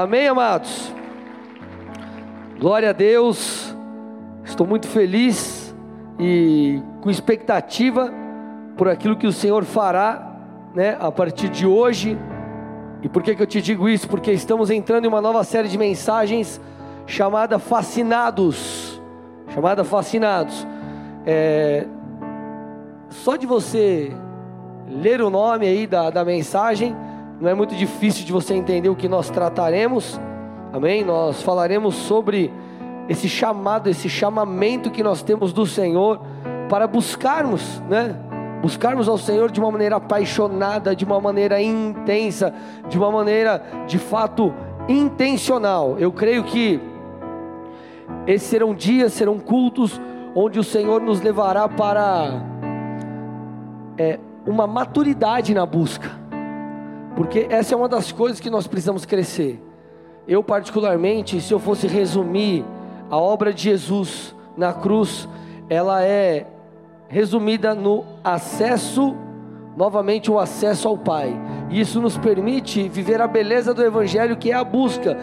Amém, amados? Glória a Deus. Estou muito feliz e com expectativa por aquilo que o Senhor fará, né, a partir de hoje. E por que, que eu te digo isso? Porque estamos entrando em uma nova série de mensagens chamada Fascinados. Chamada Fascinados. É, só de você ler o nome aí da, da mensagem, não é muito difícil de você entender o que nós trataremos, amém? Nós falaremos sobre esse chamado, esse chamamento que nós temos do Senhor para buscarmos, né? Buscarmos ao Senhor de uma maneira apaixonada, de uma maneira intensa, de uma maneira de fato intencional. Eu creio que esses serão dias, serão cultos onde o Senhor nos levará para é, uma maturidade na busca, porque essa é uma das coisas que nós precisamos crescer. Eu, particularmente, se eu fosse resumir a obra de Jesus na cruz, ela é resumida no acesso, novamente o acesso ao Pai. E isso nos permite viver a beleza do Evangelho, que é a busca,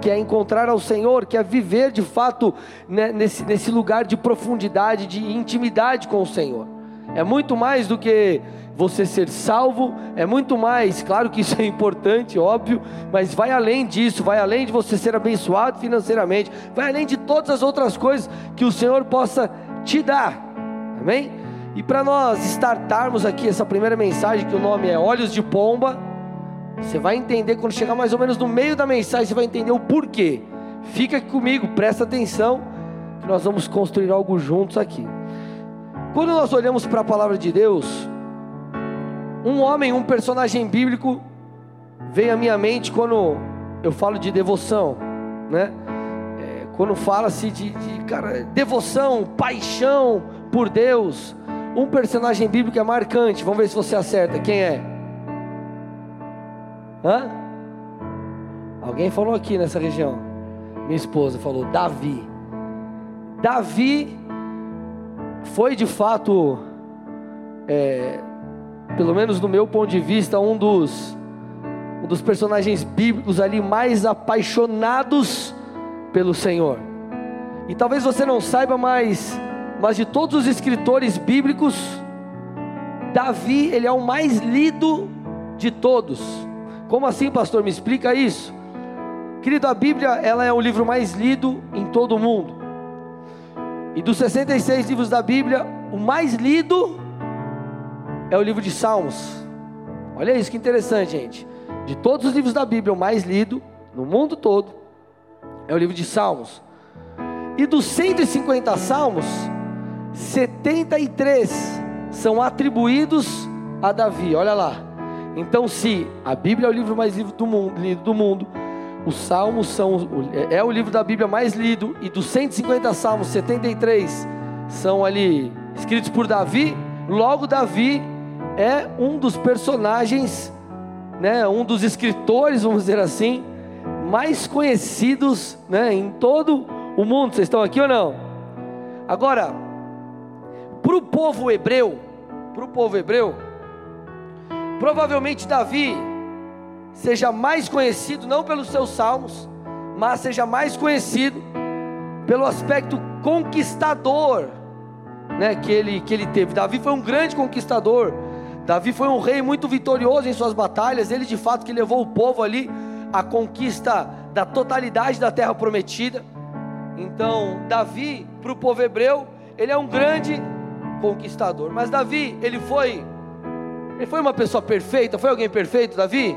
que é, encontrar ao Senhor, que é viver de fato né, nesse, nesse lugar de profundidade, de intimidade com o Senhor. É muito mais do que você ser salvo, é muito mais, claro que isso é importante, óbvio, mas vai além disso, vai além de você ser abençoado financeiramente, vai além de todas as outras coisas que o Senhor possa te dar, amém? E para nós startarmos aqui essa primeira mensagem, que o nome é Olhos de Pomba, você vai entender quando chegar mais ou menos no meio da mensagem, você vai entender o porquê. Fica aqui comigo, presta atenção, que nós vamos construir algo juntos aqui. Quando nós olhamos para a palavra de Deus, um homem, um personagem bíblico vem à minha mente quando eu falo de devoção, né? É, quando fala-se de, de cara, devoção, paixão por Deus, um personagem bíblico é marcante. Vamos ver se você acerta. Quem é? Hã? Alguém falou aqui nessa região. Minha esposa falou Davi. Davi foi de fato, é, pelo menos no meu ponto de vista, um dos, um dos personagens bíblicos ali mais apaixonados pelo Senhor. E talvez você não saiba, mas, mas de todos os escritores bíblicos, Davi ele é o mais lido de todos. Como assim, pastor? Me explica isso. Querido, a Bíblia ela é o livro mais lido em todo o mundo. E dos 66 livros da Bíblia, o mais lido é o livro de Salmos. Olha isso que interessante, gente. De todos os livros da Bíblia, o mais lido no mundo todo é o livro de Salmos. E dos 150 salmos, 73 são atribuídos a Davi. Olha lá. Então, se a Bíblia é o livro mais lido do mundo, lido do mundo os salmos são é o livro da Bíblia mais lido e dos 150 salmos, 73 são ali escritos por Davi. Logo Davi é um dos personagens, né, um dos escritores, vamos dizer assim, mais conhecidos, né, em todo o mundo. Vocês estão aqui ou não? Agora, para o povo hebreu, para o povo hebreu, provavelmente Davi seja mais conhecido não pelos seus salmos, mas seja mais conhecido pelo aspecto conquistador, né, que ele que ele teve. Davi foi um grande conquistador. Davi foi um rei muito vitorioso em suas batalhas. Ele de fato que levou o povo ali à conquista da totalidade da terra prometida. Então, Davi para o povo hebreu, ele é um grande conquistador. Mas Davi, ele foi ele foi uma pessoa perfeita? Foi alguém perfeito, Davi?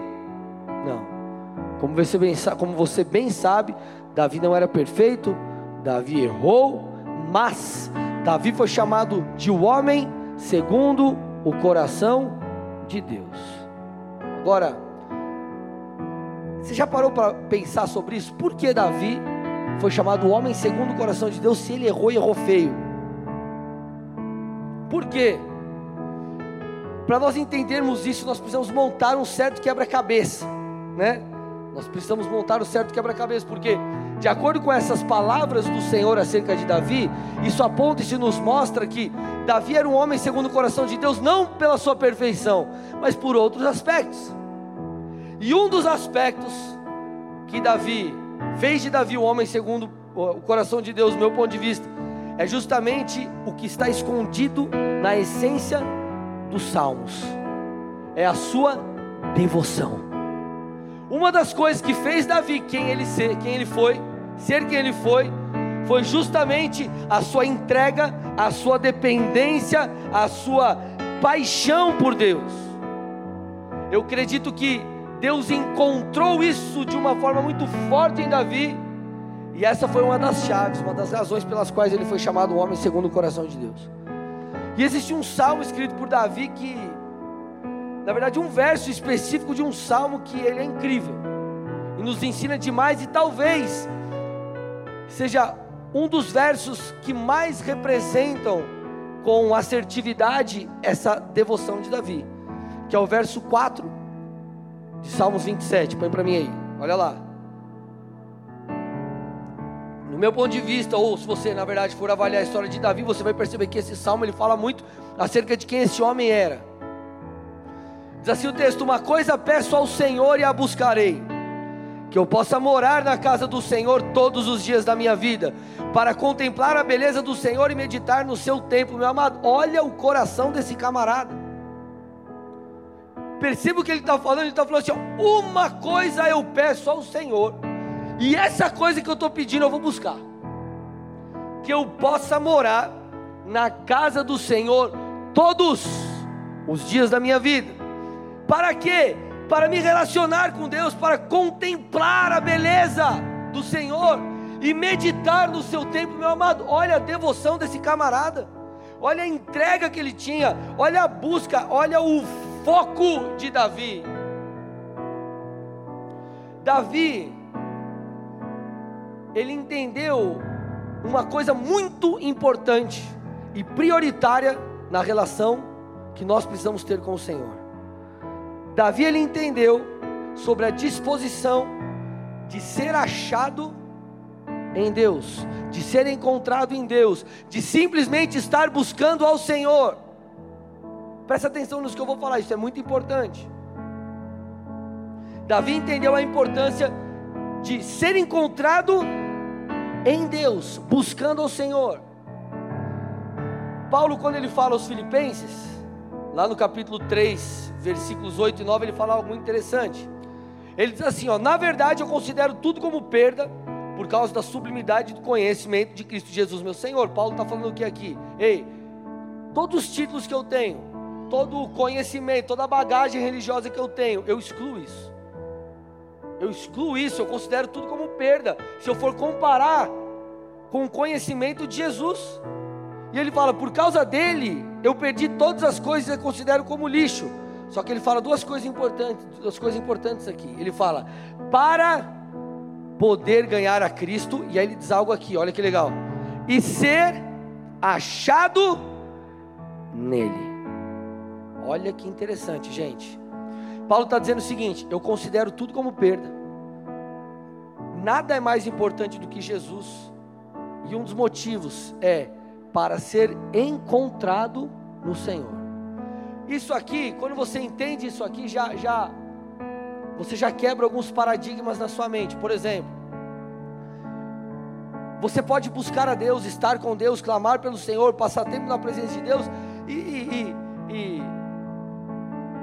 Não. Como você bem, como você bem sabe, Davi não era perfeito, Davi errou, mas Davi foi chamado de o homem segundo o coração de Deus. Agora, você já parou para pensar sobre isso? Por que Davi foi chamado homem segundo o coração de Deus se ele errou e errou feio? Por quê? Para nós entendermos isso, nós precisamos montar um certo quebra-cabeça né? Nós precisamos montar o certo quebra-cabeça, porque, de acordo com essas palavras do Senhor acerca de Davi, isso aponta e nos mostra que Davi era um homem segundo o coração de Deus, não pela sua perfeição, mas por outros aspectos. E um dos aspectos que Davi fez de Davi o homem segundo o coração de Deus, do meu ponto de vista, é justamente o que está escondido na essência dos salmos. É a sua devoção. Uma das coisas que fez Davi quem ele ser, quem ele foi, ser quem ele foi, foi justamente a sua entrega, a sua dependência, a sua paixão por Deus. Eu acredito que Deus encontrou isso de uma forma muito forte em Davi, e essa foi uma das chaves, uma das razões pelas quais ele foi chamado homem segundo o coração de Deus. E existe um salmo escrito por Davi que, na verdade, um verso específico de um salmo que ele é incrível e nos ensina demais, e talvez seja um dos versos que mais representam com assertividade essa devoção de Davi, que é o verso 4 de Salmos 27. Põe para mim aí, olha lá. No meu ponto de vista, ou se você na verdade for avaliar a história de Davi, você vai perceber que esse salmo ele fala muito acerca de quem esse homem era. Diz assim o texto: Uma coisa peço ao Senhor e a buscarei que eu possa morar na casa do Senhor todos os dias da minha vida, para contemplar a beleza do Senhor e meditar no seu templo, meu amado. Olha o coração desse camarada. Perceba o que ele está falando, ele está falando assim: ó, uma coisa eu peço ao Senhor, e essa coisa que eu estou pedindo eu vou buscar, que eu possa morar na casa do Senhor todos os dias da minha vida. Para quê? para me relacionar com Deus, para contemplar a beleza do Senhor e meditar no seu tempo, meu amado. Olha a devoção desse camarada, olha a entrega que ele tinha, olha a busca, olha o foco de Davi. Davi, ele entendeu uma coisa muito importante e prioritária na relação que nós precisamos ter com o Senhor. Davi ele entendeu sobre a disposição de ser achado em Deus, de ser encontrado em Deus, de simplesmente estar buscando ao Senhor. Presta atenção nos que eu vou falar, isso é muito importante. Davi entendeu a importância de ser encontrado em Deus, buscando ao Senhor. Paulo, quando ele fala aos Filipenses, lá no capítulo 3, versículos 8 e 9, ele fala algo muito interessante. Ele diz assim: ó, na verdade eu considero tudo como perda por causa da sublimidade do conhecimento de Cristo Jesus, meu Senhor. Paulo está falando o que aqui? Ei, todos os títulos que eu tenho, todo o conhecimento, toda a bagagem religiosa que eu tenho, eu excluo isso. Eu excluo isso, eu considero tudo como perda. Se eu for comparar com o conhecimento de Jesus. E ele fala: por causa dele, eu perdi todas as coisas e considero como lixo só que ele fala duas coisas importantes, duas coisas importantes aqui. Ele fala: para poder ganhar a Cristo, e aí ele diz algo aqui, olha que legal. E ser achado nele. Olha que interessante, gente. Paulo está dizendo o seguinte: eu considero tudo como perda. Nada é mais importante do que Jesus. E um dos motivos é para ser encontrado no Senhor. Isso aqui, quando você entende isso aqui, já, já você já quebra alguns paradigmas na sua mente. Por exemplo, você pode buscar a Deus, estar com Deus, clamar pelo Senhor, passar tempo na presença de Deus e, e, e, e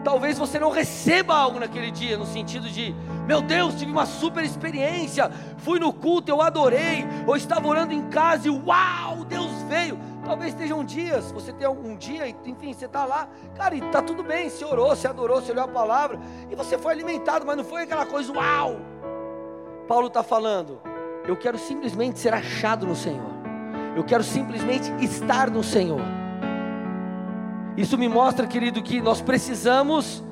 talvez você não receba algo naquele dia, no sentido de, meu Deus, tive uma super experiência, fui no culto, eu adorei, ou estava orando em casa e uau, Deus veio. Talvez estejam dias, você tem um dia, enfim, você está lá, cara, e está tudo bem, você orou, você adorou, você olhou a palavra, e você foi alimentado, mas não foi aquela coisa, uau! Paulo está falando, eu quero simplesmente ser achado no Senhor, eu quero simplesmente estar no Senhor. Isso me mostra, querido, que nós precisamos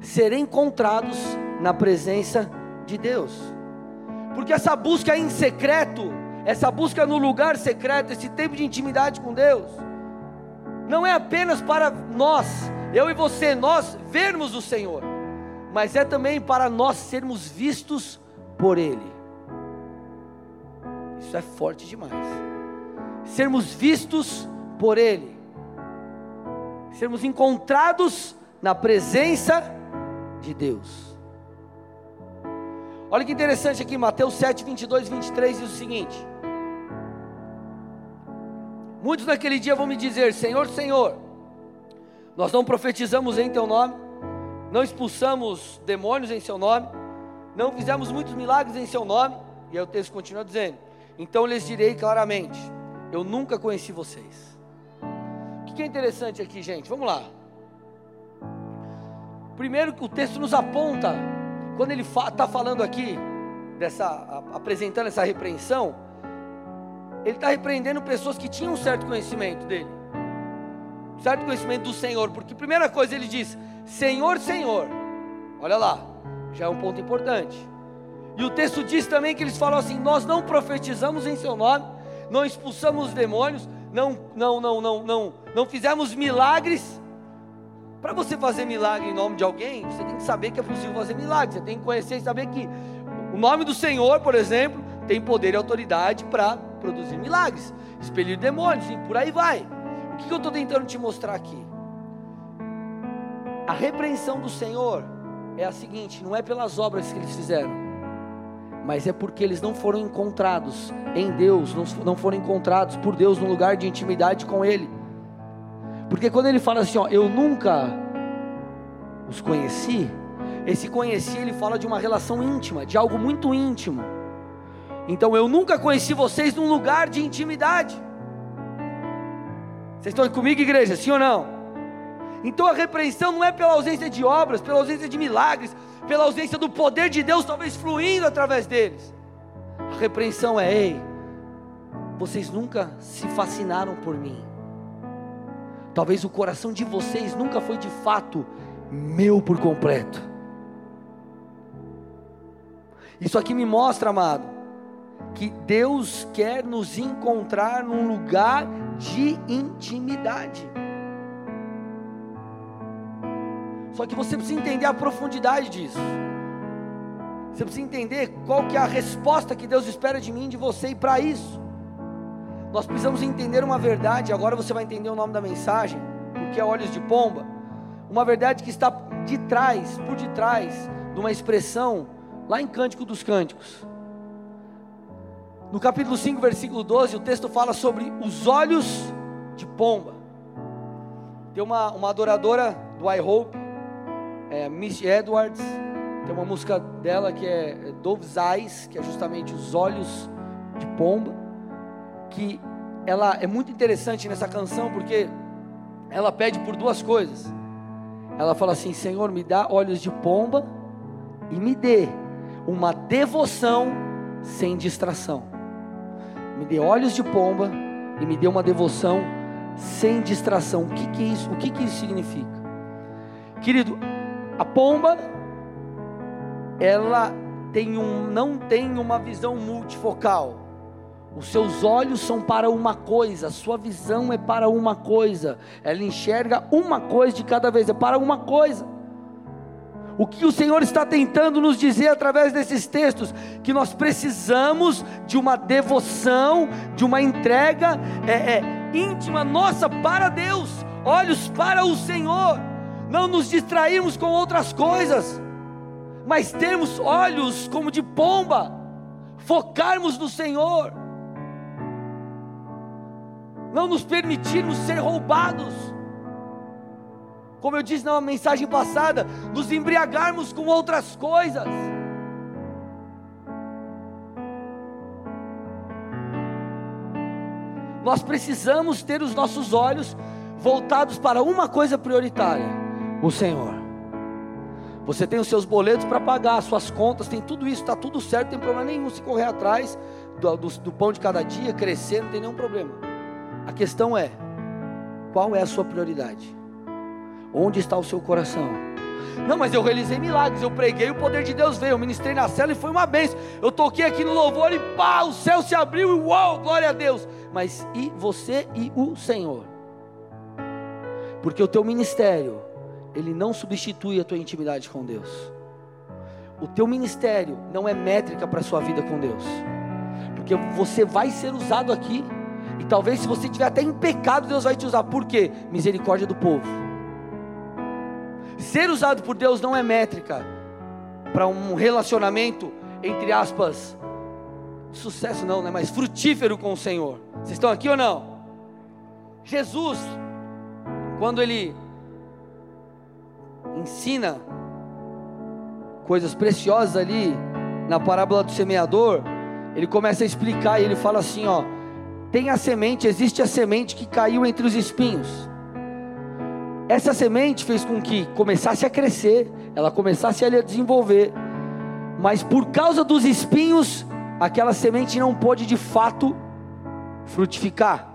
ser encontrados na presença de Deus, porque essa busca em secreto, essa busca no lugar secreto, esse tempo de intimidade com Deus, não é apenas para nós, eu e você, nós vermos o Senhor, mas é também para nós sermos vistos por Ele. Isso é forte demais. Sermos vistos por Ele, sermos encontrados na presença de Deus. Olha que interessante aqui, Mateus 7, 22 e 23 diz o seguinte: Muitos naquele dia vão me dizer: Senhor, Senhor, nós não profetizamos em Teu nome, não expulsamos demônios em Seu nome, não fizemos muitos milagres em Seu nome. E aí o texto continua dizendo: Então lhes direi claramente: Eu nunca conheci vocês. O que é interessante aqui, gente? Vamos lá. Primeiro o texto nos aponta, quando ele está falando aqui, dessa, apresentando essa repreensão, ele está repreendendo pessoas que tinham um certo conhecimento dele, certo conhecimento do Senhor, porque primeira coisa ele diz: Senhor, Senhor, olha lá, já é um ponto importante. E o texto diz também que eles falam assim: Nós não profetizamos em Seu nome, não expulsamos os demônios, não, não, não, não, não, não fizemos milagres. Para você fazer milagre em nome de alguém, você tem que saber que é possível fazer milagre. Você tem que conhecer e saber que o nome do Senhor, por exemplo, tem poder e autoridade para produzir milagres, expelir demônios e por aí vai. O que eu estou tentando te mostrar aqui? A repreensão do Senhor é a seguinte: não é pelas obras que eles fizeram, mas é porque eles não foram encontrados em Deus, não foram encontrados por Deus no lugar de intimidade com Ele. Porque quando ele fala assim, ó, eu nunca os conheci, esse conheci ele fala de uma relação íntima, de algo muito íntimo. Então eu nunca conheci vocês num lugar de intimidade. Vocês estão comigo, igreja? Sim ou não? Então a repreensão não é pela ausência de obras, pela ausência de milagres, pela ausência do poder de Deus talvez fluindo através deles. A repreensão é: ei, vocês nunca se fascinaram por mim. Talvez o coração de vocês nunca foi de fato meu por completo. Isso aqui me mostra, amado, que Deus quer nos encontrar num lugar de intimidade. Só que você precisa entender a profundidade disso. Você precisa entender qual que é a resposta que Deus espera de mim, de você e para isso. Nós precisamos entender uma verdade, agora você vai entender o nome da mensagem, porque é olhos de pomba. Uma verdade que está de trás, por detrás de uma expressão lá em Cântico dos Cânticos. No capítulo 5, versículo 12, o texto fala sobre os olhos de pomba. Tem uma, uma adoradora do I Hope, é, Miss Edwards, tem uma música dela que é Dove's Eyes, que é justamente os olhos de pomba que ela é muito interessante nessa canção porque ela pede por duas coisas. Ela fala assim: Senhor, me dá olhos de pomba e me dê uma devoção sem distração. Me dê olhos de pomba e me dê uma devoção sem distração. O que, que é isso? O que, que isso significa? Querido, a pomba ela tem um, não tem uma visão multifocal. Os seus olhos são para uma coisa, a sua visão é para uma coisa. Ela enxerga uma coisa de cada vez, é para uma coisa. O que o Senhor está tentando nos dizer através desses textos? Que nós precisamos de uma devoção, de uma entrega é, é, íntima nossa para Deus, olhos para o Senhor, não nos distrairmos com outras coisas, mas termos olhos como de pomba, focarmos no Senhor não nos permitirmos ser roubados. Como eu disse na mensagem passada, nos embriagarmos com outras coisas. Nós precisamos ter os nossos olhos voltados para uma coisa prioritária: o Senhor. Você tem os seus boletos para pagar, as suas contas, tem tudo isso, está tudo certo, não tem problema nenhum se correr atrás do, do, do pão de cada dia, crescer, não tem nenhum problema. A questão é: qual é a sua prioridade? Onde está o seu coração? Não, mas eu realizei milagres, eu preguei, o poder de Deus veio, eu ministrei na cela e foi uma bênção. Eu toquei aqui no louvor e pá, o céu se abriu e uau, glória a Deus. Mas e você e o Senhor? Porque o teu ministério, ele não substitui a tua intimidade com Deus. O teu ministério não é métrica para a sua vida com Deus. Porque você vai ser usado aqui e talvez se você estiver até em pecado, Deus vai te usar. Por quê? Misericórdia do povo. Ser usado por Deus não é métrica para um relacionamento entre aspas, sucesso não, né? Mas frutífero com o Senhor. Vocês estão aqui ou não? Jesus, quando ele ensina coisas preciosas ali na parábola do semeador, ele começa a explicar e ele fala assim, ó: tem a semente, existe a semente que caiu entre os espinhos. Essa semente fez com que começasse a crescer, ela começasse a desenvolver, mas por causa dos espinhos, aquela semente não pôde de fato frutificar.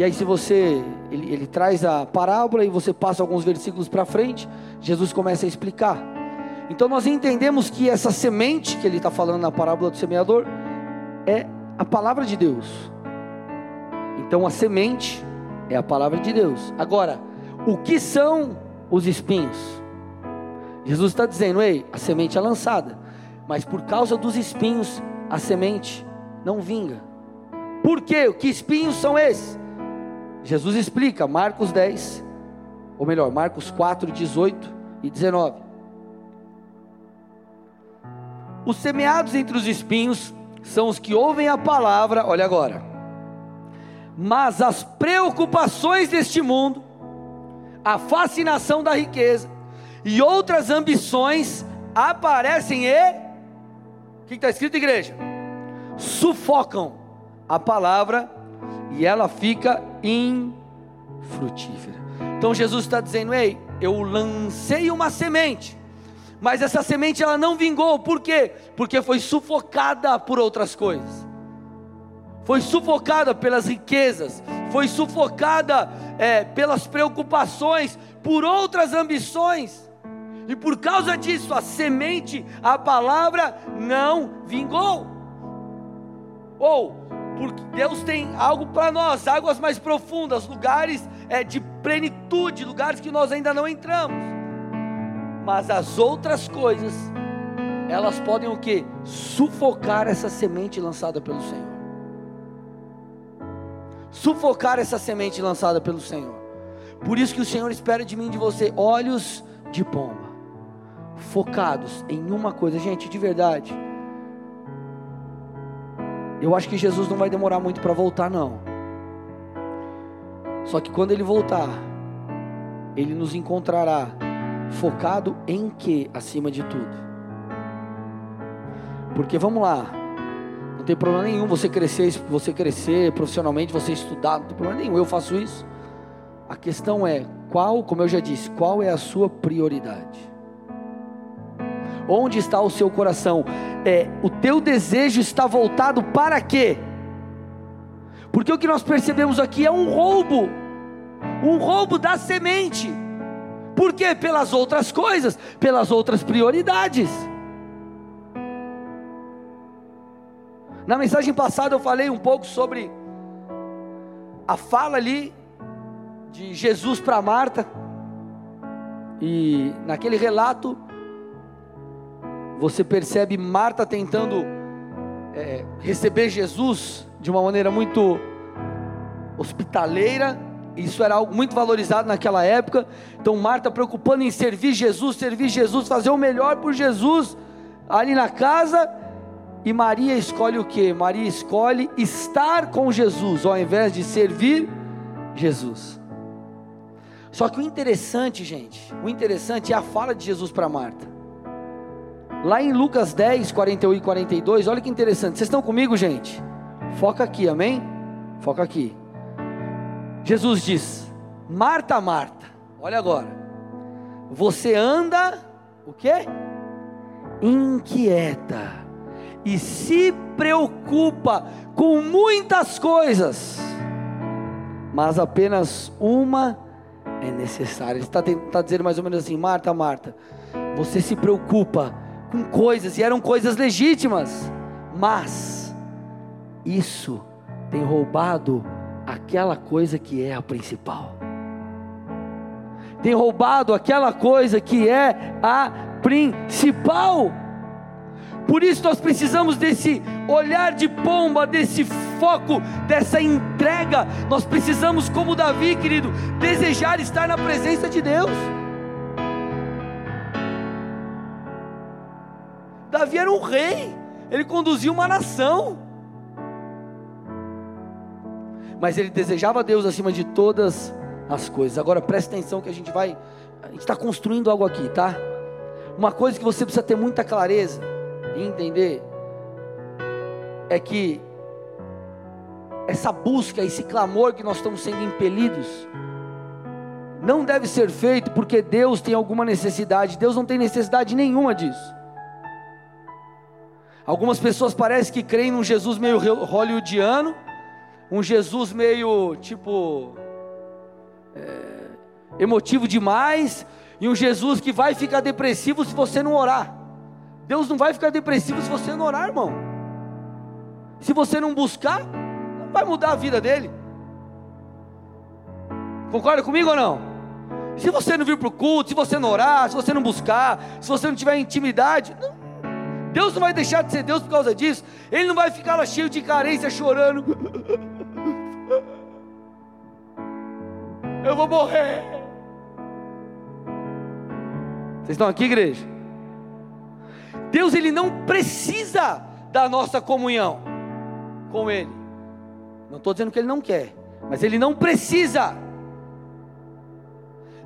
E aí, se você, ele, ele traz a parábola e você passa alguns versículos para frente, Jesus começa a explicar. Então, nós entendemos que essa semente que ele está falando na parábola do semeador é a palavra de Deus. Então, a semente é a palavra de Deus. Agora, o que são os espinhos? Jesus está dizendo: ei, a semente é lançada, mas por causa dos espinhos, a semente não vinga. Por quê? Que espinhos são esses? Jesus explica, Marcos 10, ou melhor, Marcos 4, 18 e 19. Os semeados entre os espinhos são os que ouvem a palavra, olha agora, mas as preocupações deste mundo, a fascinação da riqueza e outras ambições aparecem e. O que está escrito, igreja? Sufocam a palavra e ela fica infrutífera. Então Jesus está dizendo: Ei, eu lancei uma semente, mas essa semente ela não vingou, por quê? Porque foi sufocada por outras coisas, foi sufocada pelas riquezas, foi sufocada é, pelas preocupações, por outras ambições. E por causa disso, a semente, a palavra não vingou. Ou, porque Deus tem algo para nós, águas mais profundas, lugares é, de plenitude, lugares que nós ainda não entramos. Mas as outras coisas, elas podem o que? Sufocar essa semente lançada pelo Senhor sufocar essa semente lançada pelo Senhor. Por isso que o Senhor espera de mim de você olhos de pomba, focados em uma coisa, gente, de verdade. Eu acho que Jesus não vai demorar muito para voltar, não. Só que quando ele voltar, ele nos encontrará focado em que acima de tudo? Porque vamos lá, não tem problema nenhum você crescer, você crescer profissionalmente, você estudar, não tem problema nenhum. Eu faço isso. A questão é qual, como eu já disse, qual é a sua prioridade? Onde está o seu coração? É, o teu desejo está voltado para quê? Porque o que nós percebemos aqui é um roubo, um roubo da semente. Por quê? Pelas outras coisas, pelas outras prioridades. Na mensagem passada eu falei um pouco sobre a fala ali de Jesus para Marta. E naquele relato você percebe Marta tentando é, receber Jesus de uma maneira muito hospitaleira. Isso era algo muito valorizado naquela época. Então Marta preocupando em servir Jesus, servir Jesus, fazer o melhor por Jesus ali na casa e Maria escolhe o que? Maria escolhe estar com Jesus ao invés de servir Jesus. Só que o interessante, gente, o interessante é a fala de Jesus para Marta. Lá em Lucas 10, 41 e 42, olha que interessante. Vocês estão comigo, gente? Foca aqui, amém? Foca aqui. Jesus diz: Marta, Marta, olha agora. Você anda o quê? Inquieta e se preocupa com muitas coisas, mas apenas uma é necessária. Ele está, está dizendo mais ou menos assim: Marta, Marta, você se preocupa com coisas, e eram coisas legítimas, mas isso tem roubado aquela coisa que é a principal. Tem roubado aquela coisa que é a principal. Por isso nós precisamos desse olhar de pomba, desse foco, dessa entrega. Nós precisamos, como Davi, querido, desejar estar na presença de Deus. Davi era um rei, ele conduzia uma nação. Mas ele desejava Deus acima de todas as coisas. Agora preste atenção que a gente vai, a gente está construindo algo aqui, tá? Uma coisa que você precisa ter muita clareza e entender é que essa busca, esse clamor que nós estamos sendo impelidos, não deve ser feito porque Deus tem alguma necessidade. Deus não tem necessidade nenhuma disso. Algumas pessoas parecem que creem num Jesus meio hollywoodiano, um Jesus meio tipo é, emotivo demais, e um Jesus que vai ficar depressivo se você não orar. Deus não vai ficar depressivo se você não orar, irmão. Se você não buscar, não vai mudar a vida dele. Concorda comigo ou não? Se você não vir para o culto, se você não orar, se você não buscar, se você não tiver intimidade, não, Deus não vai deixar de ser Deus por causa disso. Ele não vai ficar lá cheio de carência, chorando. Eu vou morrer. Vocês estão aqui, igreja? Deus ele não precisa da nossa comunhão com Ele. Não estou dizendo que Ele não quer, mas Ele não precisa.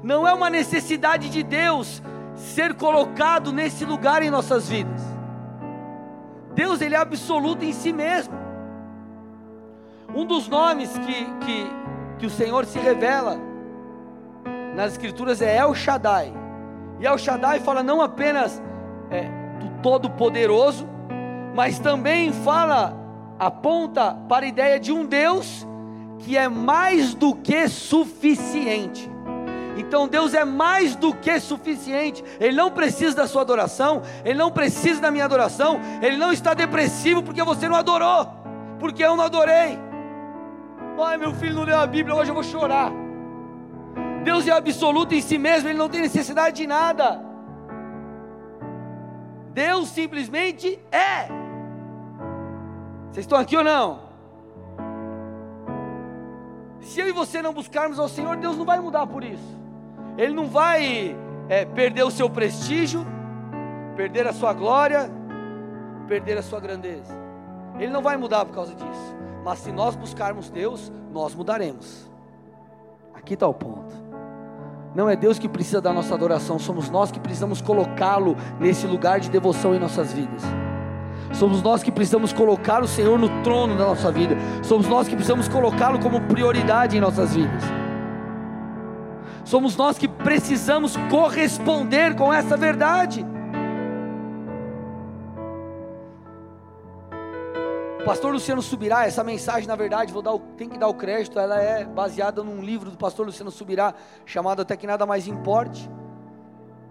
Não é uma necessidade de Deus ser colocado nesse lugar em nossas vidas. Deus ele é absoluto em si mesmo. Um dos nomes que, que, que o Senhor se revela nas Escrituras é El Shaddai. E El Shaddai fala não apenas é, do Todo-Poderoso, mas também fala, aponta para a ideia de um Deus que é mais do que suficiente. Então Deus é mais do que suficiente. Ele não precisa da sua adoração, ele não precisa da minha adoração, ele não está depressivo porque você não adorou, porque eu não adorei. Ai, meu filho não leu a Bíblia, hoje eu vou chorar. Deus é absoluto em si mesmo, ele não tem necessidade de nada. Deus simplesmente é. Vocês estão aqui ou não? Se eu e você não buscarmos ao Senhor, Deus não vai mudar por isso. Ele não vai é, perder o seu prestígio, perder a sua glória, perder a sua grandeza. Ele não vai mudar por causa disso. Mas se nós buscarmos Deus, nós mudaremos. Aqui está o ponto. Não é Deus que precisa da nossa adoração, somos nós que precisamos colocá-lo nesse lugar de devoção em nossas vidas. Somos nós que precisamos colocar o Senhor no trono da nossa vida. Somos nós que precisamos colocá-lo como prioridade em nossas vidas. Somos nós que precisamos corresponder com essa verdade. O pastor Luciano Subirá, essa mensagem, na verdade, vou dar tem que dar o crédito, ela é baseada num livro do pastor Luciano Subirá, chamado Até que Nada Mais Importe.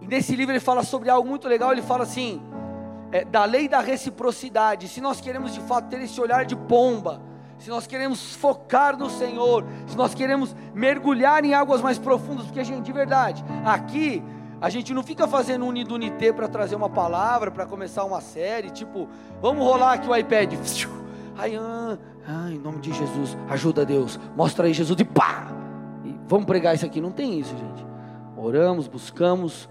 E nesse livro ele fala sobre algo muito legal, ele fala assim, é, da lei da reciprocidade. Se nós queremos de fato ter esse olhar de pomba, se nós queremos focar no Senhor, se nós queremos mergulhar em águas mais profundas, porque, gente, de verdade, aqui a gente não fica fazendo unidunité para trazer uma palavra, para começar uma série, tipo, vamos rolar aqui o iPad. Ai, ah, ah, em nome de Jesus, ajuda Deus, mostra aí Jesus e pá! E vamos pregar isso aqui. Não tem isso, gente. Oramos, buscamos,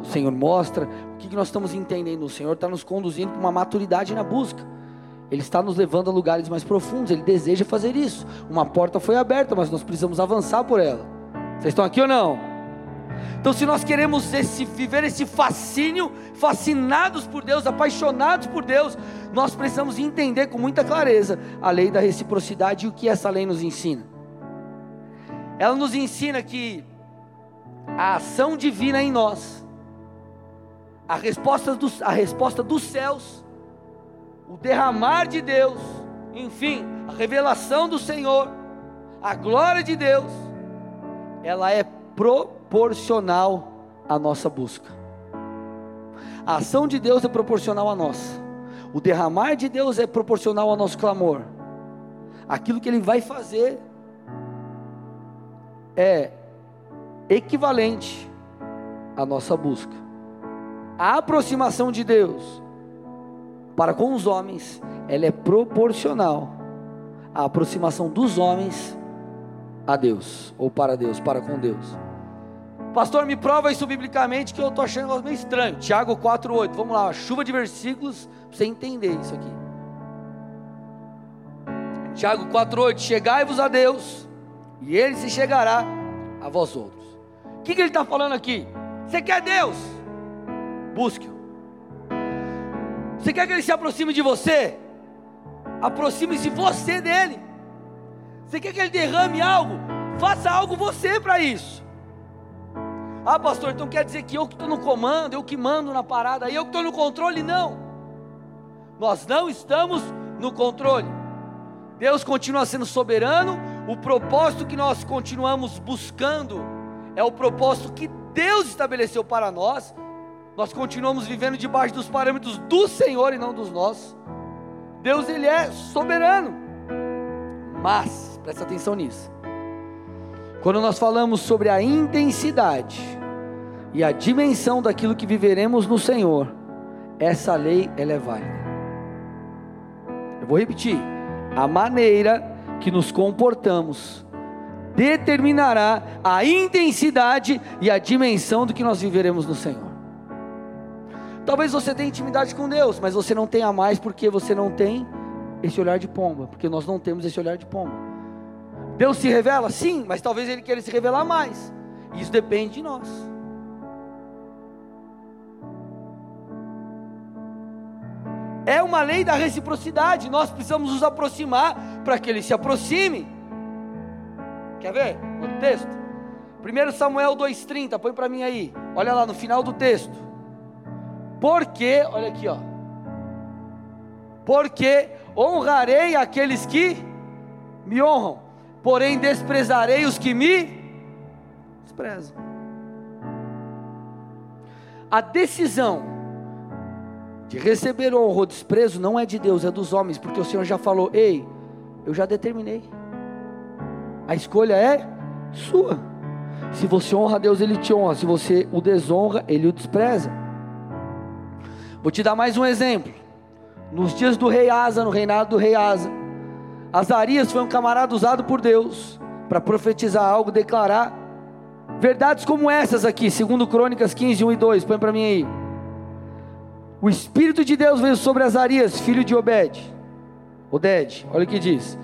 o Senhor mostra. O que, que nós estamos entendendo? O Senhor está nos conduzindo para uma maturidade na busca. Ele está nos levando a lugares mais profundos, Ele deseja fazer isso. Uma porta foi aberta, mas nós precisamos avançar por ela. Vocês estão aqui ou não? Então, se nós queremos esse, viver esse fascínio, fascinados por Deus, apaixonados por Deus, nós precisamos entender com muita clareza a lei da reciprocidade e o que essa lei nos ensina. Ela nos ensina que a ação divina em nós, a resposta dos, a resposta dos céus, o derramar de Deus, enfim, a revelação do Senhor, a glória de Deus, ela é proporcional à nossa busca. A ação de Deus é proporcional à nossa. O derramar de Deus é proporcional ao nosso clamor. Aquilo que Ele vai fazer é equivalente à nossa busca. A aproximação de Deus para com os homens, ela é proporcional à aproximação dos homens a Deus, ou para Deus, para com Deus. Pastor, me prova isso biblicamente que eu estou achando meio estranho. Tiago 4,8. Vamos lá, chuva de versículos para você entender isso aqui. Tiago 4,8: Chegai-vos a Deus, e Ele se chegará a vós outros. O que, que ele está falando aqui? Você quer Deus? Busque-o. Você quer que Ele se aproxime de você? Aproxime-se você dele. Você quer que Ele derrame algo? Faça algo você para isso. Ah, pastor, então quer dizer que eu que estou no comando, eu que mando na parada, eu que estou no controle? Não. Nós não estamos no controle. Deus continua sendo soberano. O propósito que nós continuamos buscando é o propósito que Deus estabeleceu para nós. Nós continuamos vivendo debaixo dos parâmetros do Senhor e não dos nossos. Deus ele é soberano. Mas presta atenção nisso. Quando nós falamos sobre a intensidade e a dimensão daquilo que viveremos no Senhor, essa lei ela é válida. Eu vou repetir. A maneira que nos comportamos determinará a intensidade e a dimensão do que nós viveremos no Senhor. Talvez você tenha intimidade com Deus, mas você não tenha mais porque você não tem esse olhar de pomba, porque nós não temos esse olhar de pomba. Deus se revela? Sim, mas talvez Ele queira se revelar mais. Isso depende de nós. É uma lei da reciprocidade. Nós precisamos nos aproximar para que Ele se aproxime. Quer ver? No texto. 1 Samuel 2,30, põe para mim aí. Olha lá no final do texto. Porque, olha aqui, ó. Porque honrarei aqueles que me honram porém desprezarei os que me desprezam. A decisão de receber honra ou desprezo não é de Deus, é dos homens, porque o Senhor já falou: ei, eu já determinei. A escolha é sua. Se você honra a Deus, Ele te honra. Se você o desonra, Ele o despreza. Vou te dar mais um exemplo. Nos dias do rei Asa, no reinado do rei Asa, Azarias foi um camarada usado por Deus para profetizar algo, declarar verdades como essas aqui, segundo Crônicas 15, 1 e 2, põe para mim aí. O Espírito de Deus veio sobre Azarias, filho de Obed, Oded, olha o que diz,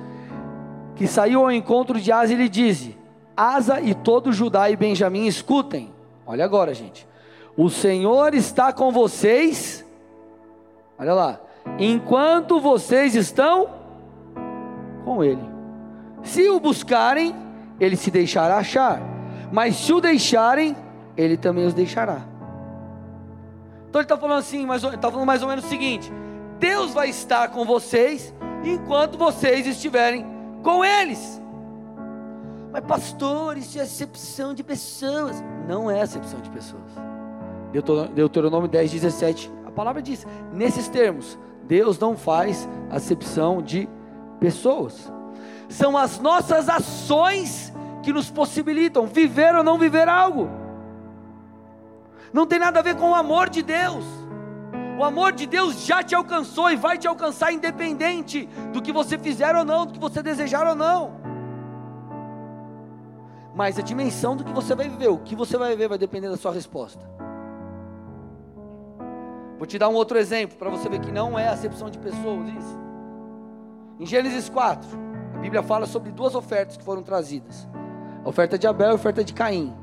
que saiu ao encontro de Asa e lhe disse, Asa e todo Judá e Benjamim escutem, olha agora gente, o Senhor está com vocês, olha lá, enquanto vocês estão com ele. Se o buscarem, ele se deixará achar, mas se o deixarem, ele também os deixará. Então ele está falando assim, mas está falando mais ou menos o seguinte: Deus vai estar com vocês enquanto vocês estiverem com eles. Mas pastor, isso é acepção de pessoas. Não é acepção de pessoas. Deuteronômio 10, 17, a palavra diz, nesses termos, Deus não faz acepção de pessoas. São as nossas ações que nos possibilitam viver ou não viver algo. Não tem nada a ver com o amor de Deus. O amor de Deus já te alcançou e vai te alcançar independente do que você fizer ou não, do que você desejar ou não. Mas a dimensão do que você vai viver, o que você vai viver vai depender da sua resposta. Vou te dar um outro exemplo para você ver que não é acepção de pessoas isso. Em Gênesis 4, a Bíblia fala sobre duas ofertas que foram trazidas: a oferta de Abel e a oferta de Caim.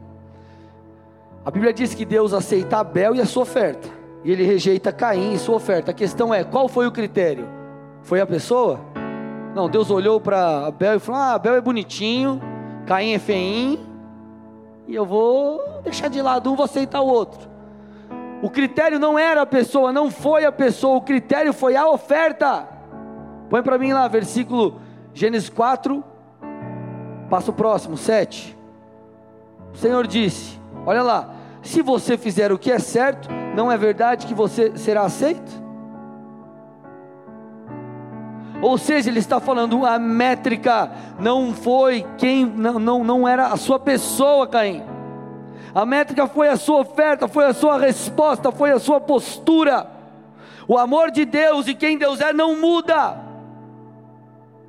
A Bíblia diz que Deus aceita Abel e a sua oferta, e ele rejeita Caim e sua oferta. A questão é: qual foi o critério? Foi a pessoa? Não, Deus olhou para Abel e falou: Ah, Abel é bonitinho, Caim é feinho, e eu vou deixar de lado um, vou aceitar o outro. O critério não era a pessoa, não foi a pessoa, o critério foi a oferta. Põe para mim lá, versículo Gênesis 4, passa o próximo, 7. O Senhor disse: Olha lá, se você fizer o que é certo, não é verdade que você será aceito? Ou seja, ele está falando a métrica não foi quem não, não, não era a sua pessoa, Caim. A métrica foi a sua oferta, foi a sua resposta, foi a sua postura. O amor de Deus e quem Deus é não muda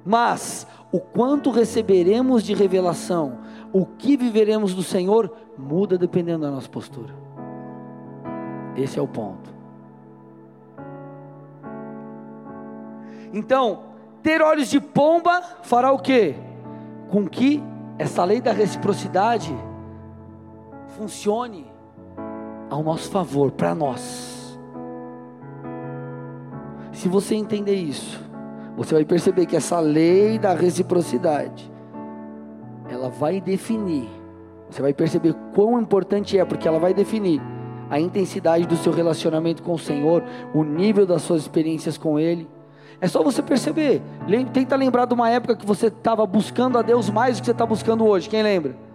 mas o quanto receberemos de revelação, o que viveremos do Senhor muda dependendo da nossa postura. Esse é o ponto. Então, ter olhos de pomba fará o quê? Com que essa lei da reciprocidade funcione ao nosso favor, para nós. Se você entender isso, você vai perceber que essa lei da reciprocidade, ela vai definir, você vai perceber quão importante é, porque ela vai definir a intensidade do seu relacionamento com o Senhor, o nível das suas experiências com Ele. É só você perceber. Tenta lembrar de uma época que você estava buscando a Deus mais do que você está buscando hoje. Quem lembra?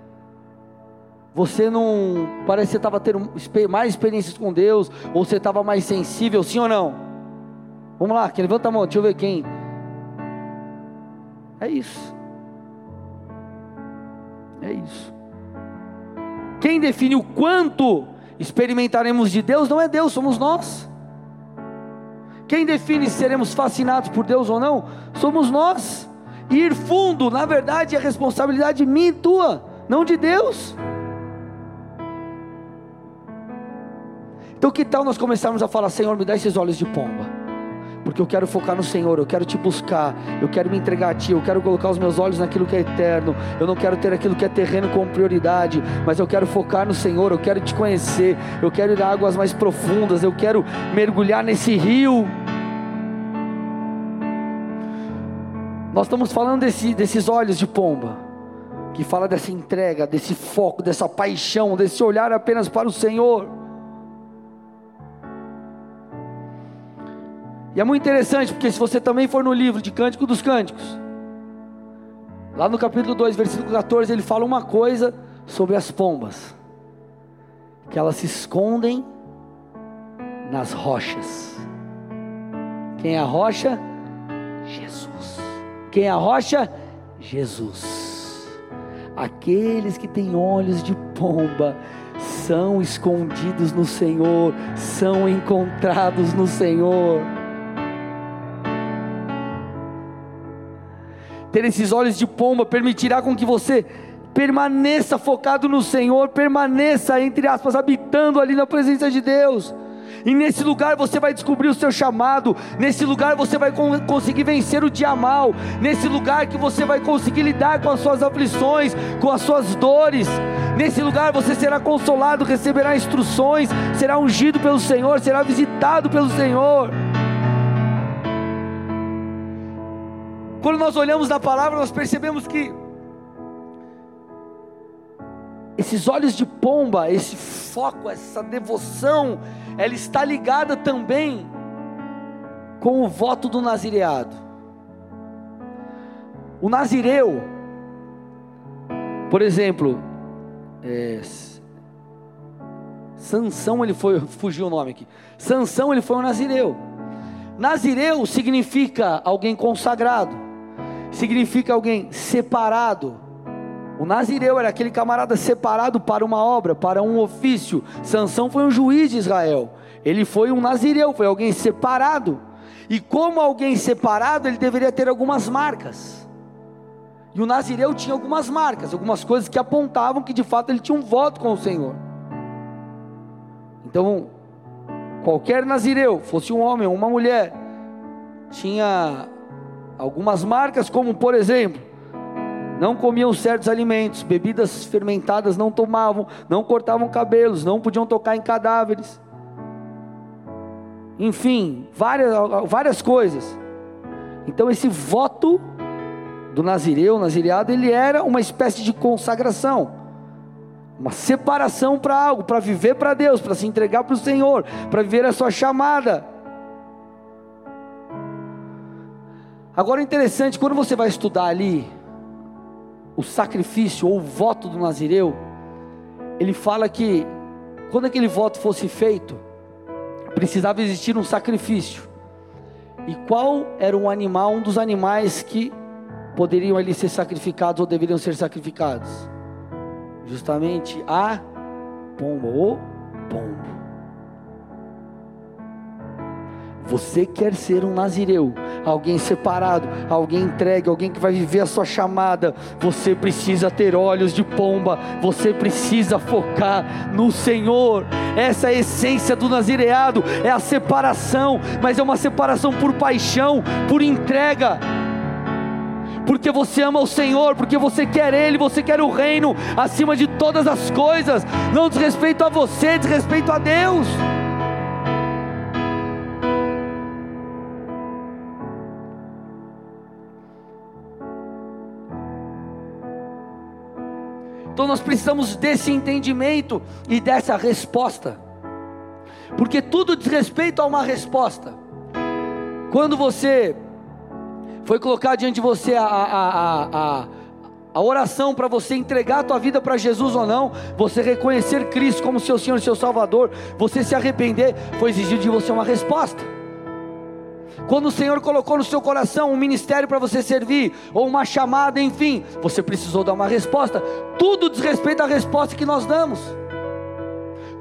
Você não. Parece que você estava tendo mais experiências com Deus, ou você estava mais sensível, sim ou não? Vamos lá, quem levanta a mão, deixa eu ver quem. É isso. É isso. Quem define o quanto experimentaremos de Deus não é Deus, somos nós. Quem define se seremos fascinados por Deus ou não, somos nós. Ir fundo, na verdade, é responsabilidade minha e tua, não de Deus. Então, que tal nós começarmos a falar: Senhor, me dá esses olhos de pomba, porque eu quero focar no Senhor, eu quero te buscar, eu quero me entregar a Ti, eu quero colocar os meus olhos naquilo que é eterno, eu não quero ter aquilo que é terreno como prioridade, mas eu quero focar no Senhor, eu quero te conhecer, eu quero ir a águas mais profundas, eu quero mergulhar nesse rio. Nós estamos falando desse, desses olhos de pomba, que fala dessa entrega, desse foco, dessa paixão, desse olhar apenas para o Senhor. E é muito interessante, porque se você também for no livro de Cântico dos Cânticos, lá no capítulo 2, versículo 14, ele fala uma coisa sobre as pombas: que elas se escondem nas rochas. Quem é a rocha? Jesus. Quem é a rocha? Jesus. Aqueles que têm olhos de pomba são escondidos no Senhor, são encontrados no Senhor. Ter esses olhos de pomba permitirá com que você permaneça focado no Senhor, permaneça, entre aspas, habitando ali na presença de Deus. E nesse lugar você vai descobrir o seu chamado, nesse lugar você vai conseguir vencer o dia mal, nesse lugar que você vai conseguir lidar com as suas aflições, com as suas dores. Nesse lugar você será consolado, receberá instruções, será ungido pelo Senhor, será visitado pelo Senhor. Quando nós olhamos na palavra, nós percebemos que esses olhos de pomba, esse foco, essa devoção, ela está ligada também com o voto do nazireado. O nazireu, por exemplo, é, Sansão, ele foi, fugiu o nome aqui. Sansão, ele foi um nazireu. Nazireu significa alguém consagrado significa alguém separado. O nazireu era aquele camarada separado para uma obra, para um ofício. Sansão foi um juiz de Israel. Ele foi um nazireu, foi alguém separado. E como alguém separado, ele deveria ter algumas marcas. E o nazireu tinha algumas marcas, algumas coisas que apontavam que de fato ele tinha um voto com o Senhor. Então, qualquer nazireu, fosse um homem ou uma mulher, tinha Algumas marcas, como por exemplo, não comiam certos alimentos, bebidas fermentadas não tomavam, não cortavam cabelos, não podiam tocar em cadáveres. Enfim, várias, várias coisas. Então esse voto do nazireu, nazireado, ele era uma espécie de consagração, uma separação para algo, para viver para Deus, para se entregar para o Senhor, para viver a sua chamada. Agora é interessante, quando você vai estudar ali o sacrifício ou o voto do Nazireu, ele fala que quando aquele voto fosse feito, precisava existir um sacrifício. E qual era um animal, um dos animais que poderiam ali ser sacrificados ou deveriam ser sacrificados? Justamente a pomba, o pombo. Você quer ser um nazireu, alguém separado, alguém entregue, alguém que vai viver a sua chamada. Você precisa ter olhos de pomba, você precisa focar no Senhor. Essa é a essência do nazireado, é a separação, mas é uma separação por paixão, por entrega porque você ama o Senhor, porque você quer Ele, você quer o reino acima de todas as coisas, não diz respeito a você, diz respeito a Deus. Então nós precisamos desse entendimento e dessa resposta, porque tudo diz respeito a uma resposta. Quando você foi colocar diante de você a, a, a, a oração para você entregar a tua vida para Jesus ou não, você reconhecer Cristo como seu Senhor e seu Salvador, você se arrepender, foi exigido de você uma resposta. Quando o Senhor colocou no seu coração um ministério para você servir, ou uma chamada, enfim, você precisou dar uma resposta. Tudo diz respeito à resposta que nós damos.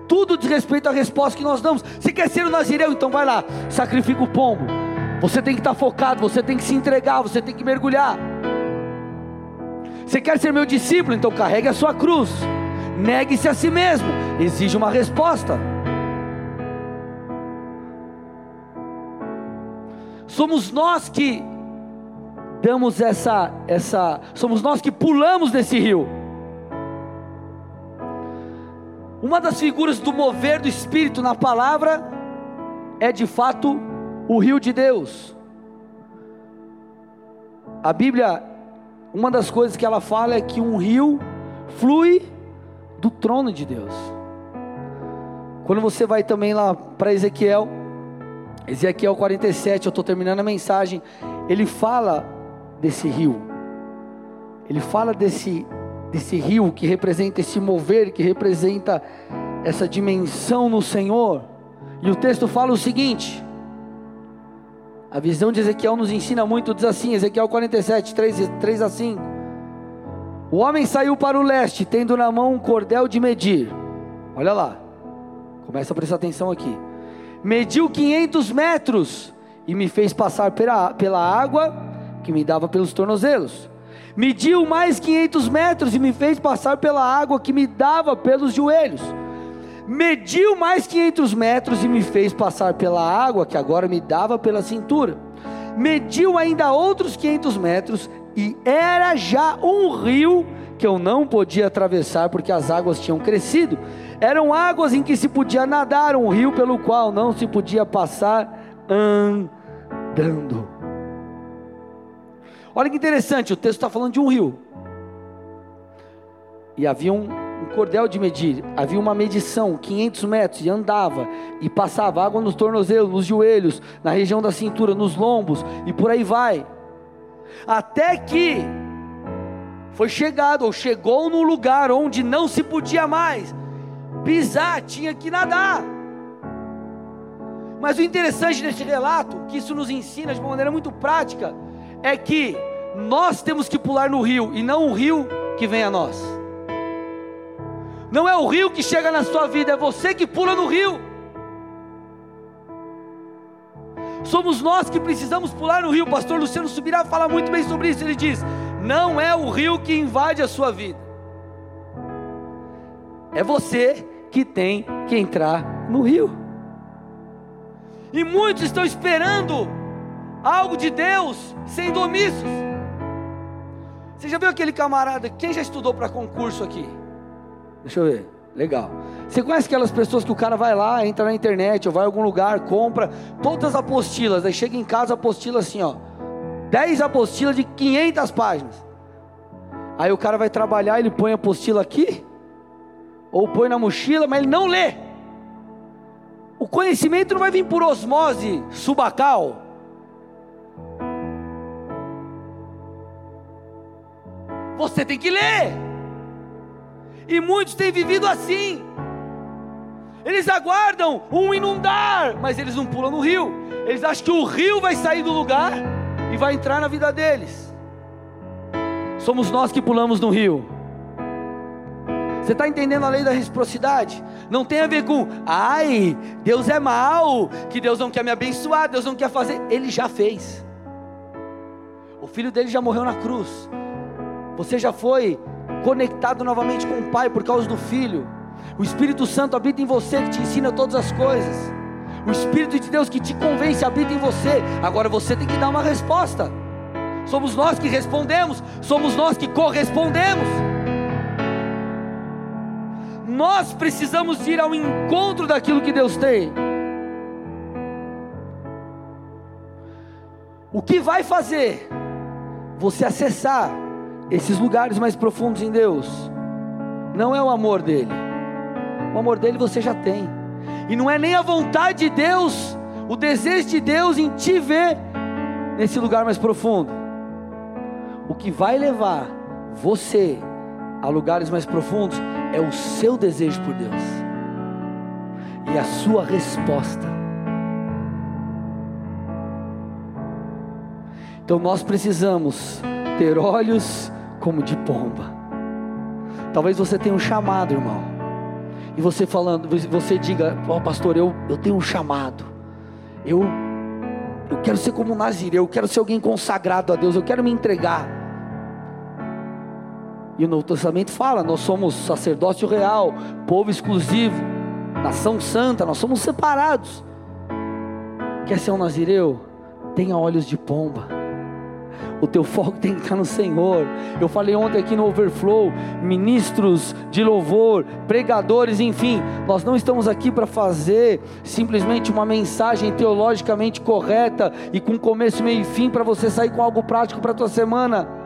Tudo diz respeito à resposta que nós damos. Se quer ser o Nazireu, então vai lá, sacrifica o pombo você tem que estar focado, você tem que se entregar, você tem que mergulhar. Você quer ser meu discípulo? Então carregue a sua cruz. Negue-se a si mesmo. Exige uma resposta. Somos nós que damos essa essa, somos nós que pulamos nesse rio. Uma das figuras do mover do espírito na palavra é de fato o rio de Deus. A Bíblia, uma das coisas que ela fala é que um rio flui do trono de Deus. Quando você vai também lá para Ezequiel, Ezequiel 47, eu estou terminando a mensagem, ele fala desse rio, ele fala desse, desse rio que representa esse mover, que representa essa dimensão no Senhor, e o texto fala o seguinte: a visão de Ezequiel nos ensina muito, diz assim, Ezequiel 47, 3, 3 a 5. O homem saiu para o leste, tendo na mão um cordel de medir. Olha lá, começa a prestar atenção aqui. Mediu 500 metros e me fez passar pela, pela água que me dava pelos tornozelos. Mediu mais 500 metros e me fez passar pela água que me dava pelos joelhos mediu mais 500 metros e me fez passar pela água que agora me dava pela cintura. Mediu ainda outros 500 metros e era já um rio que eu não podia atravessar porque as águas tinham crescido. Eram águas em que se podia nadar, um rio pelo qual não se podia passar andando. Olha que interessante, o texto está falando de um rio. E havia um, um cordel de medir, havia uma medição, 500 metros, e andava, e passava água nos tornozelos, nos joelhos, na região da cintura, nos lombos, e por aí vai. Até que foi chegado, ou chegou no lugar onde não se podia mais pisar, tinha que nadar. Mas o interessante deste relato, que isso nos ensina de uma maneira muito prática, é que nós temos que pular no rio e não o rio que vem a nós. Não é o rio que chega na sua vida, é você que pula no rio. Somos nós que precisamos pular no rio. O pastor Luciano Subirá fala muito bem sobre isso. Ele diz: Não é o rio que invade a sua vida, é você que tem que entrar no rio. E muitos estão esperando algo de Deus sendo omissos. Você já viu aquele camarada? Quem já estudou para concurso aqui? Deixa eu ver. Legal. Você conhece aquelas pessoas que o cara vai lá, entra na internet, ou vai a algum lugar, compra todas as apostilas, aí chega em casa apostila assim, ó. 10 apostilas de 500 páginas. Aí o cara vai trabalhar, ele põe a apostila aqui, ou põe na mochila, mas ele não lê. O conhecimento não vai vir por osmose subacal. Você tem que ler. E muitos têm vivido assim. Eles aguardam um inundar, mas eles não pulam no rio. Eles acham que o rio vai sair do lugar e vai entrar na vida deles. Somos nós que pulamos no rio. Você está entendendo a lei da reciprocidade? Não tem a ver com, ai, Deus é mal, que Deus não quer me abençoar, Deus não quer fazer. Ele já fez. O filho dele já morreu na cruz. Você já foi conectado novamente com o Pai por causa do Filho. O Espírito Santo habita em você, que te ensina todas as coisas. O Espírito de Deus que te convence habita em você. Agora você tem que dar uma resposta. Somos nós que respondemos, somos nós que correspondemos. Nós precisamos ir ao encontro daquilo que Deus tem. O que vai fazer você acessar esses lugares mais profundos em Deus? Não é o amor dele. O amor dele você já tem. E não é nem a vontade de Deus, o desejo de Deus em te ver nesse lugar mais profundo. O que vai levar você a lugares mais profundos é o seu desejo por Deus e a sua resposta. Então nós precisamos ter olhos como de pomba. Talvez você tenha um chamado, irmão. E você falando, você diga, ó oh, pastor, eu, eu tenho um chamado. Eu eu quero ser como um nazireu, eu quero ser alguém consagrado a Deus, eu quero me entregar. E o Novo Testamento fala: nós somos sacerdócio real, povo exclusivo, nação santa, nós somos separados. Quer ser um nazireu? Tenha olhos de pomba o teu foco tem que estar no Senhor. Eu falei ontem aqui no Overflow, ministros de louvor, pregadores, enfim, nós não estamos aqui para fazer simplesmente uma mensagem teologicamente correta e com começo, meio e fim para você sair com algo prático para a tua semana.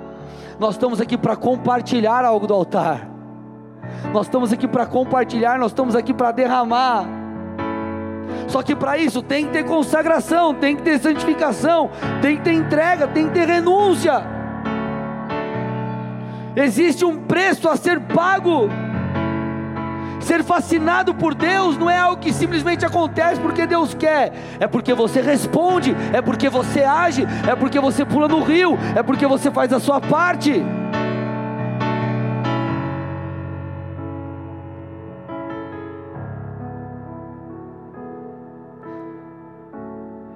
Nós estamos aqui para compartilhar algo do altar. Nós estamos aqui para compartilhar, nós estamos aqui para derramar. Só que para isso tem que ter consagração, tem que ter santificação, tem que ter entrega, tem que ter renúncia. Existe um preço a ser pago. Ser fascinado por Deus não é algo que simplesmente acontece porque Deus quer, é porque você responde, é porque você age, é porque você pula no rio, é porque você faz a sua parte.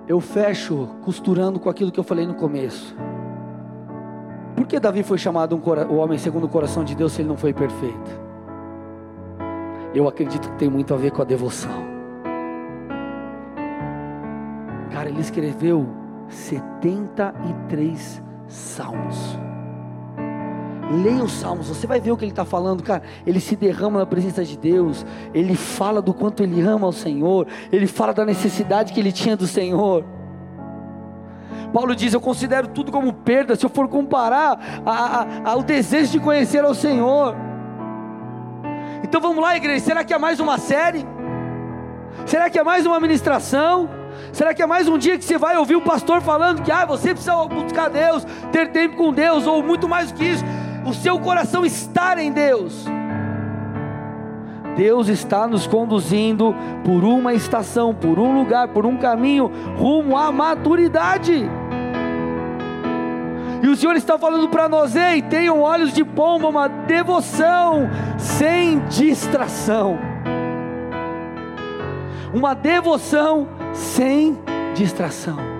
eu fecho costurando com aquilo que eu falei no começo. Por que Davi foi chamado um o homem segundo o coração de Deus se ele não foi perfeito? Eu acredito que tem muito a ver com a devoção. Cara, ele escreveu 73 salmos. Leia os salmos, você vai ver o que ele está falando, cara. Ele se derrama na presença de Deus, ele fala do quanto ele ama o Senhor, ele fala da necessidade que ele tinha do Senhor. Paulo diz: Eu considero tudo como perda se eu for comparar a, a, ao desejo de conhecer ao Senhor. Então vamos lá, igreja. Será que é mais uma série? Será que é mais uma ministração? Será que é mais um dia que você vai ouvir o pastor falando que ah, você precisa buscar Deus, ter tempo com Deus, ou muito mais do que isso? o seu coração estar em Deus. Deus está nos conduzindo por uma estação, por um lugar, por um caminho rumo à maturidade. E o Senhor está falando para nós: ei, tenham olhos de pomba, uma devoção sem distração. Uma devoção sem distração.